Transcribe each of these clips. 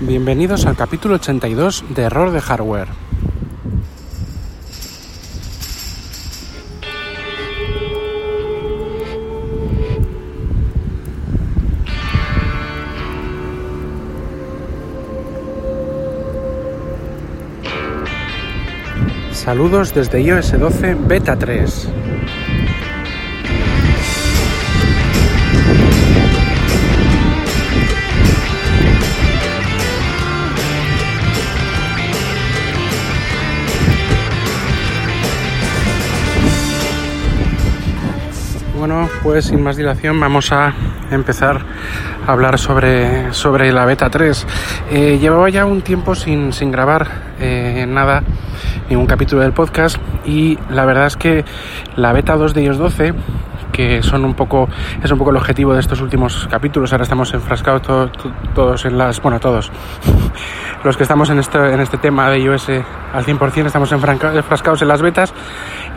Bienvenidos al capítulo 82 de Error de Hardware. Saludos desde iOS 12 Beta 3. Bueno, pues sin más dilación vamos a empezar a hablar sobre, sobre la beta 3. Eh, llevaba ya un tiempo sin, sin grabar eh, nada, ningún capítulo del podcast y la verdad es que la beta 2 de iOS 12 que son un poco es un poco el objetivo de estos últimos capítulos ahora estamos enfrascados todos en las bueno todos los que estamos en este en este tema de iOS al 100% estamos enfrascados en las betas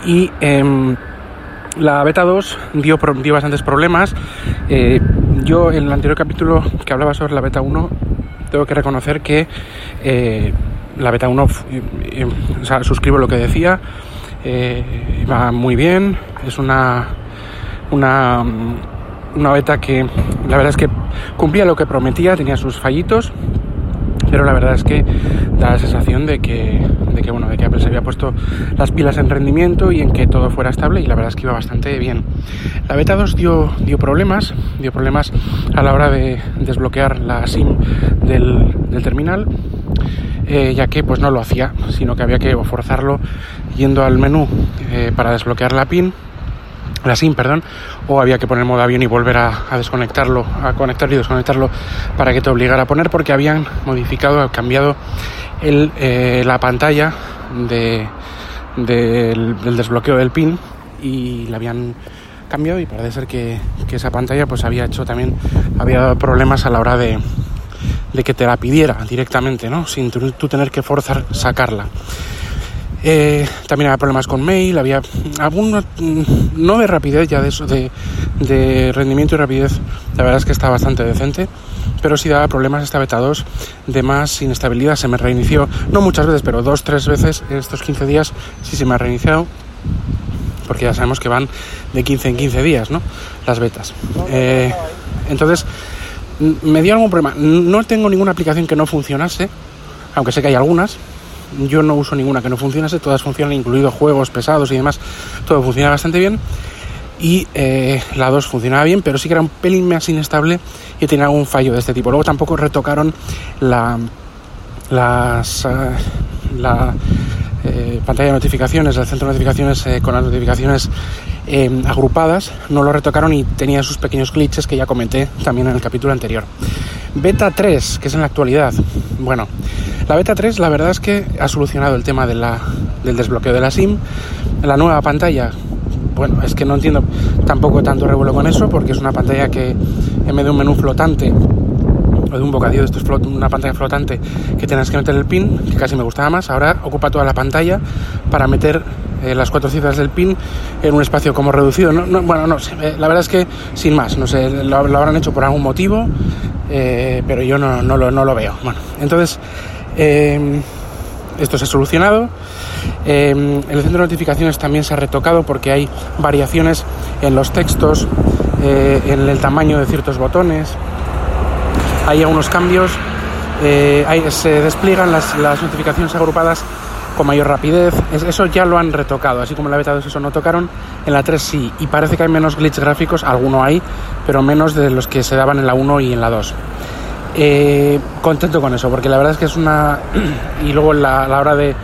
y eh, la beta 2 dio, bastantes problemas. Eh, yo en el anterior capítulo que hablaba sobre la beta 1, tengo que reconocer que eh, la beta 1, eh, o sea, suscribo lo que decía, va muy bien, es una, una, una beta que la verdad es que cumplía lo que prometía, tenía sus fallitos, pero la verdad es que da la sensación de que, de que, bueno, de que Apple se había puesto las pilas en rendimiento y en que todo fuera estable y la verdad es que iba bastante bien. La beta 2 dio, dio problemas, dio problemas a la hora de desbloquear la SIM del, del terminal. Eh, ya que pues no lo hacía, sino que había que forzarlo yendo al menú eh, para desbloquear la PIN la SIM, perdón, o había que poner modo avión y volver a, desconectarlo, a conectarlo y desconectarlo para que te obligara a poner, porque habían modificado, cambiado el, eh, la pantalla de, del, desbloqueo del PIN y la habían cambiado y parece ser que, que, esa pantalla pues había hecho también, había dado problemas a la hora de, de que te la pidiera directamente, ¿no? Sin tú tener que forzar sacarla. Eh, también había problemas con mail, había algunos, mm, no de rapidez ya de eso, de, de, rendimiento y rapidez, la verdad es que está bastante decente, pero sí daba problemas esta beta 2 de más inestabilidad, se me reinició, no muchas veces, pero dos, tres veces estos 15 días sí se me ha reiniciado, porque ya sabemos que van de 15 en 15 días, ¿no? Las betas. Eh, entonces, me dio algún problema, no tengo ninguna aplicación que no funcionase, aunque sé que hay algunas, yo no uso ninguna que no funcionase, todas funcionan, incluidos juegos pesados y demás, todo funciona bastante bien. Y eh, la 2 funcionaba bien, pero sí que era un pelín más inestable y tenía algún fallo de este tipo. Luego tampoco retocaron la, las, uh, la eh, pantalla de notificaciones, el centro de notificaciones eh, con las notificaciones eh, agrupadas, no lo retocaron y tenía sus pequeños glitches que ya comenté también en el capítulo anterior. Beta 3, que es en la actualidad. Bueno, la beta 3 la verdad es que ha solucionado el tema del desbloqueo de la SIM. La nueva pantalla, bueno, es que no entiendo tampoco tanto revuelo con eso, porque es una pantalla que en vez de un menú flotante o de un bocadillo de estos flot una pantalla flotante que tengas que meter el pin, que casi me gustaba más, ahora ocupa toda la pantalla para meter eh, las cuatro cifras del pin en un espacio como reducido. No, no, bueno, no sé, eh, la verdad es que sin más, no sé, lo, habrán hecho por algún motivo, eh, pero yo no, lo, no lo veo. Bueno, entonces eh, esto se ha solucionado. Eh, el centro de notificaciones también se ha retocado porque hay variaciones en los textos, eh, en el tamaño de ciertos botones. Hay algunos cambios. Eh, se despliegan las, las, notificaciones agrupadas con mayor rapidez. Eso ya lo han retocado, así como en la beta 2 eso no tocaron, en la 3 sí. Y parece que hay menos glitch gráficos, alguno hay, pero menos de los que se daban en la 1 y en la 2. Eh, contento con eso, porque la verdad es que es una... y luego la, la hora de,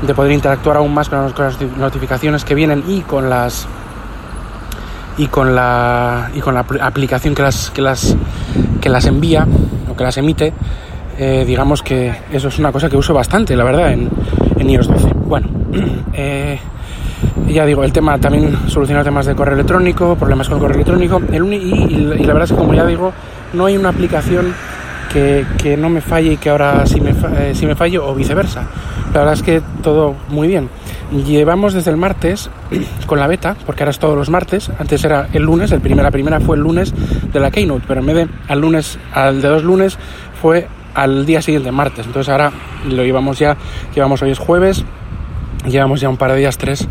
de, poder interactuar aún más con las, notificaciones que vienen y con las... y con la, y con la aplicación que las, que, las, que las envía o que las emite, eh, digamos que eso es una cosa que uso bastante, la verdad, en, en iOS 12. Bueno, eh, ya digo, el tema también solucionar temas de correo electrónico, problemas con el correo electrónico, el y, y la verdad es que como ya digo, no hay una aplicación que, no me falle y que ahora sí me, eh, falle o viceversa. La verdad es que todo muy bien. Llevamos desde el martes con la beta, porque ahora es todos los martes. Antes era el lunes, el primera, la primera fue el lunes de la Keynote, pero en vez de al lunes, al de dos lunes, fue al día siguiente, martes. Entonces ahora lo llevamos ya, llevamos hoy es jueves, llevamos ya un par de días, tres,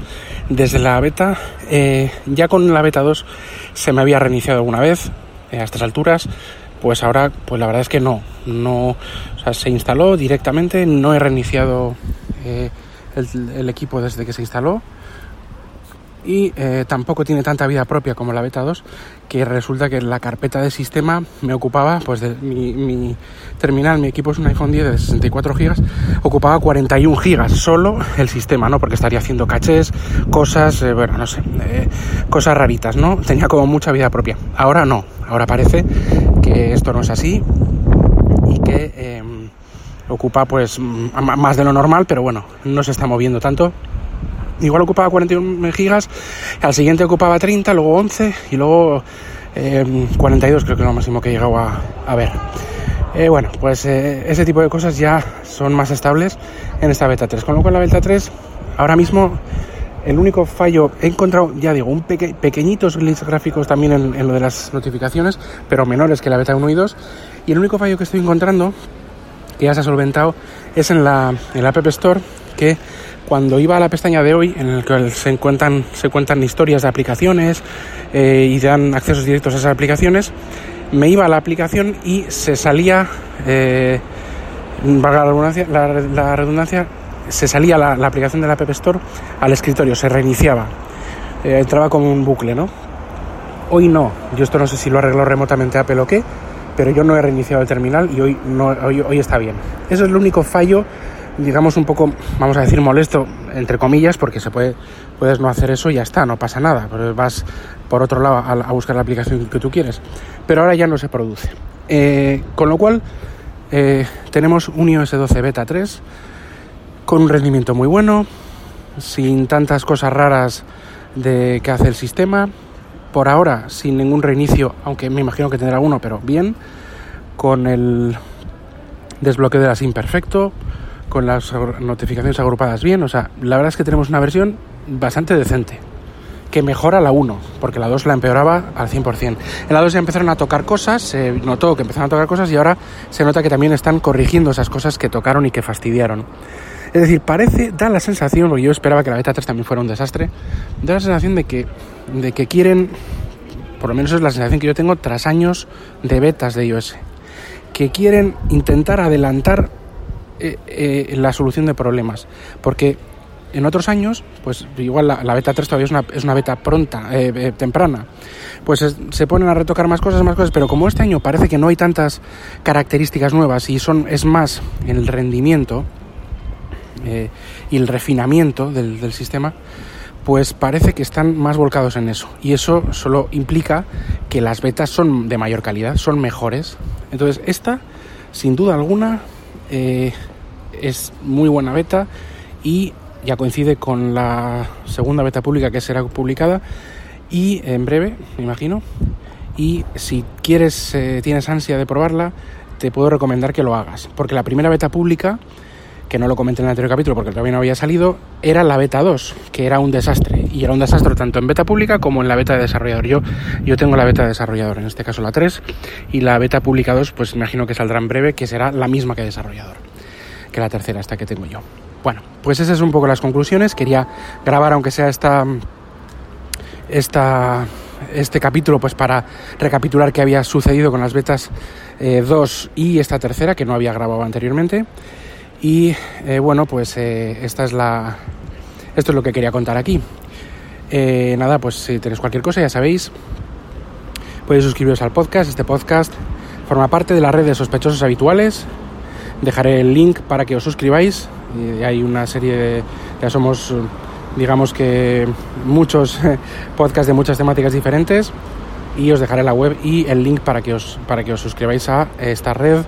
desde la beta. Eh, ya con la beta 2 se me había reiniciado alguna vez eh, a estas alturas. Pues ahora, pues la verdad es que no, no, se instaló directamente, no he reiniciado eh, el equipo desde que se instaló y eh, tampoco tiene tanta vida propia como la beta 2 que resulta que la carpeta de sistema me ocupaba pues mi, terminal mi equipo es un iPhone 10 de 64 GB ocupaba 41 GB solo el sistema no porque estaría haciendo cachés cosas eh, bueno no sé cosas raritas no tenía como mucha vida propia. Ahora no ahora parece que esto no es así y que em, ocupa pues más de lo normal pero bueno no se está moviendo tanto igual ocupaba 41 gigas, al siguiente ocupaba 30, luego 11 y luego 42 em, creo que es lo máximo que he llegado a, ver. Eh, bueno, pues eh, ese tipo de cosas ya son más estables en esta beta 3. Con lo cual la beta 3 ahora mismo el único fallo he encontrado, ya digo, un pequeñitos glitches gráficos también en, lo de las notificaciones, pero menores que la beta 1 y 2. Y el único fallo que estoy encontrando, que ya se ha solventado, es en la, en la App Store, que cuando iba a la pestaña de hoy, en el que se encuentran, se cuentan historias de aplicaciones eh, y dan accesos directos a esas aplicaciones, me iba a la aplicación y se salía, eh, la redundancia, la, redundancia se salía la, aplicación de la App Store al escritorio, se reiniciaba, eh, entraba como un bucle, ¿no? Hoy no, yo esto no sé si lo arregló remotamente Apple o qué, pero yo no he reiniciado el terminal y hoy, no, hoy, hoy está bien. Eso es el único fallo digamos, un poco, vamos a decir, molesto, entre comillas, porque se puede, puedes no hacer eso y ya está, no pasa nada, pero vas por otro lado a, buscar la aplicación que tú quieres. Pero ahora ya no se produce. Eh, con lo cual, eh, tenemos un iOS 12 Beta 3 con un rendimiento muy bueno, sin tantas cosas raras de que hace el sistema. Por ahora, sin ningún reinicio, aunque me imagino que tendrá uno, pero bien. Con el desbloqueo de la SIM perfecto con las notificaciones agrupadas bien. O sea, la verdad es que tenemos una versión bastante decente, que mejora la 1, porque la 2 la empeoraba al 100%. En la 2 ya empezaron a tocar cosas, se notó que empezaron a tocar cosas y ahora se nota que también están corrigiendo esas cosas que tocaron y que fastidiaron. Es decir, parece, da la sensación, porque yo esperaba que la beta 3 también fuera un desastre, da la sensación de que, de que quieren, por lo menos es la sensación que yo tengo tras años de betas de iOS, que quieren intentar adelantar eh, eh, la solución de problemas. Porque en otros años, pues igual la, beta 3 todavía es una, es una beta pronta, eh, temprana, pues se ponen a retocar más cosas, más cosas, pero como este año parece que no hay tantas características nuevas y son es más el rendimiento y el refinamiento del, del sistema, pues parece que están más volcados en eso. Y eso solo implica que las betas son de mayor calidad, son mejores. Entonces, esta, sin duda alguna, eh, es muy buena beta y ya coincide con la segunda beta pública que será publicada y en breve, me imagino. Y si quieres, eh, tienes ansia de probarla, te puedo recomendar que lo hagas, porque la primera beta pública, que no lo comenté en el anterior capítulo porque todavía no había salido, era la beta 2, que era un desastre. Y era un desastre tanto en beta pública como en la beta de desarrollador. Yo, yo tengo la beta de desarrollador, en este caso la 3, y la beta pública 2, pues imagino que saldrá en breve, que será la misma que desarrollador que la tercera, esta que tengo yo. Bueno, pues esas son un poco las conclusiones. Quería grabar, aunque sea esta, esta, este capítulo, pues para recapitular qué había sucedido con las betas 2 eh, y esta tercera, que no había grabado anteriormente. Y eh, bueno, pues eh, esta es la, esto es lo que quería contar aquí. nada, pues si tenéis cualquier cosa, ya sabéis, podéis suscribiros al podcast. Este podcast forma parte de la red de sospechosos habituales Dejaré el link para que os suscribáis. hay una serie de, ya somos, digamos que muchos podcasts de muchas temáticas diferentes y os dejaré la web y el link para que os, para que os suscribáis a esta red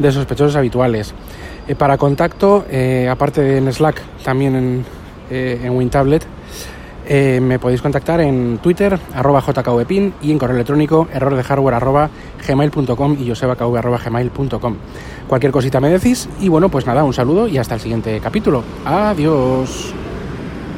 de sospechosos habituales. Eh, para contacto, eh, aparte de en Slack, también en, eh, en WinTablet, me podéis contactar en Twitter, arroba jkvpin, y en correo electrónico, error de arroba gmail.com y josebakv, gmail.com. Cualquier cosita me decís y bueno, pues nada, un saludo y hasta el siguiente capítulo. Adiós.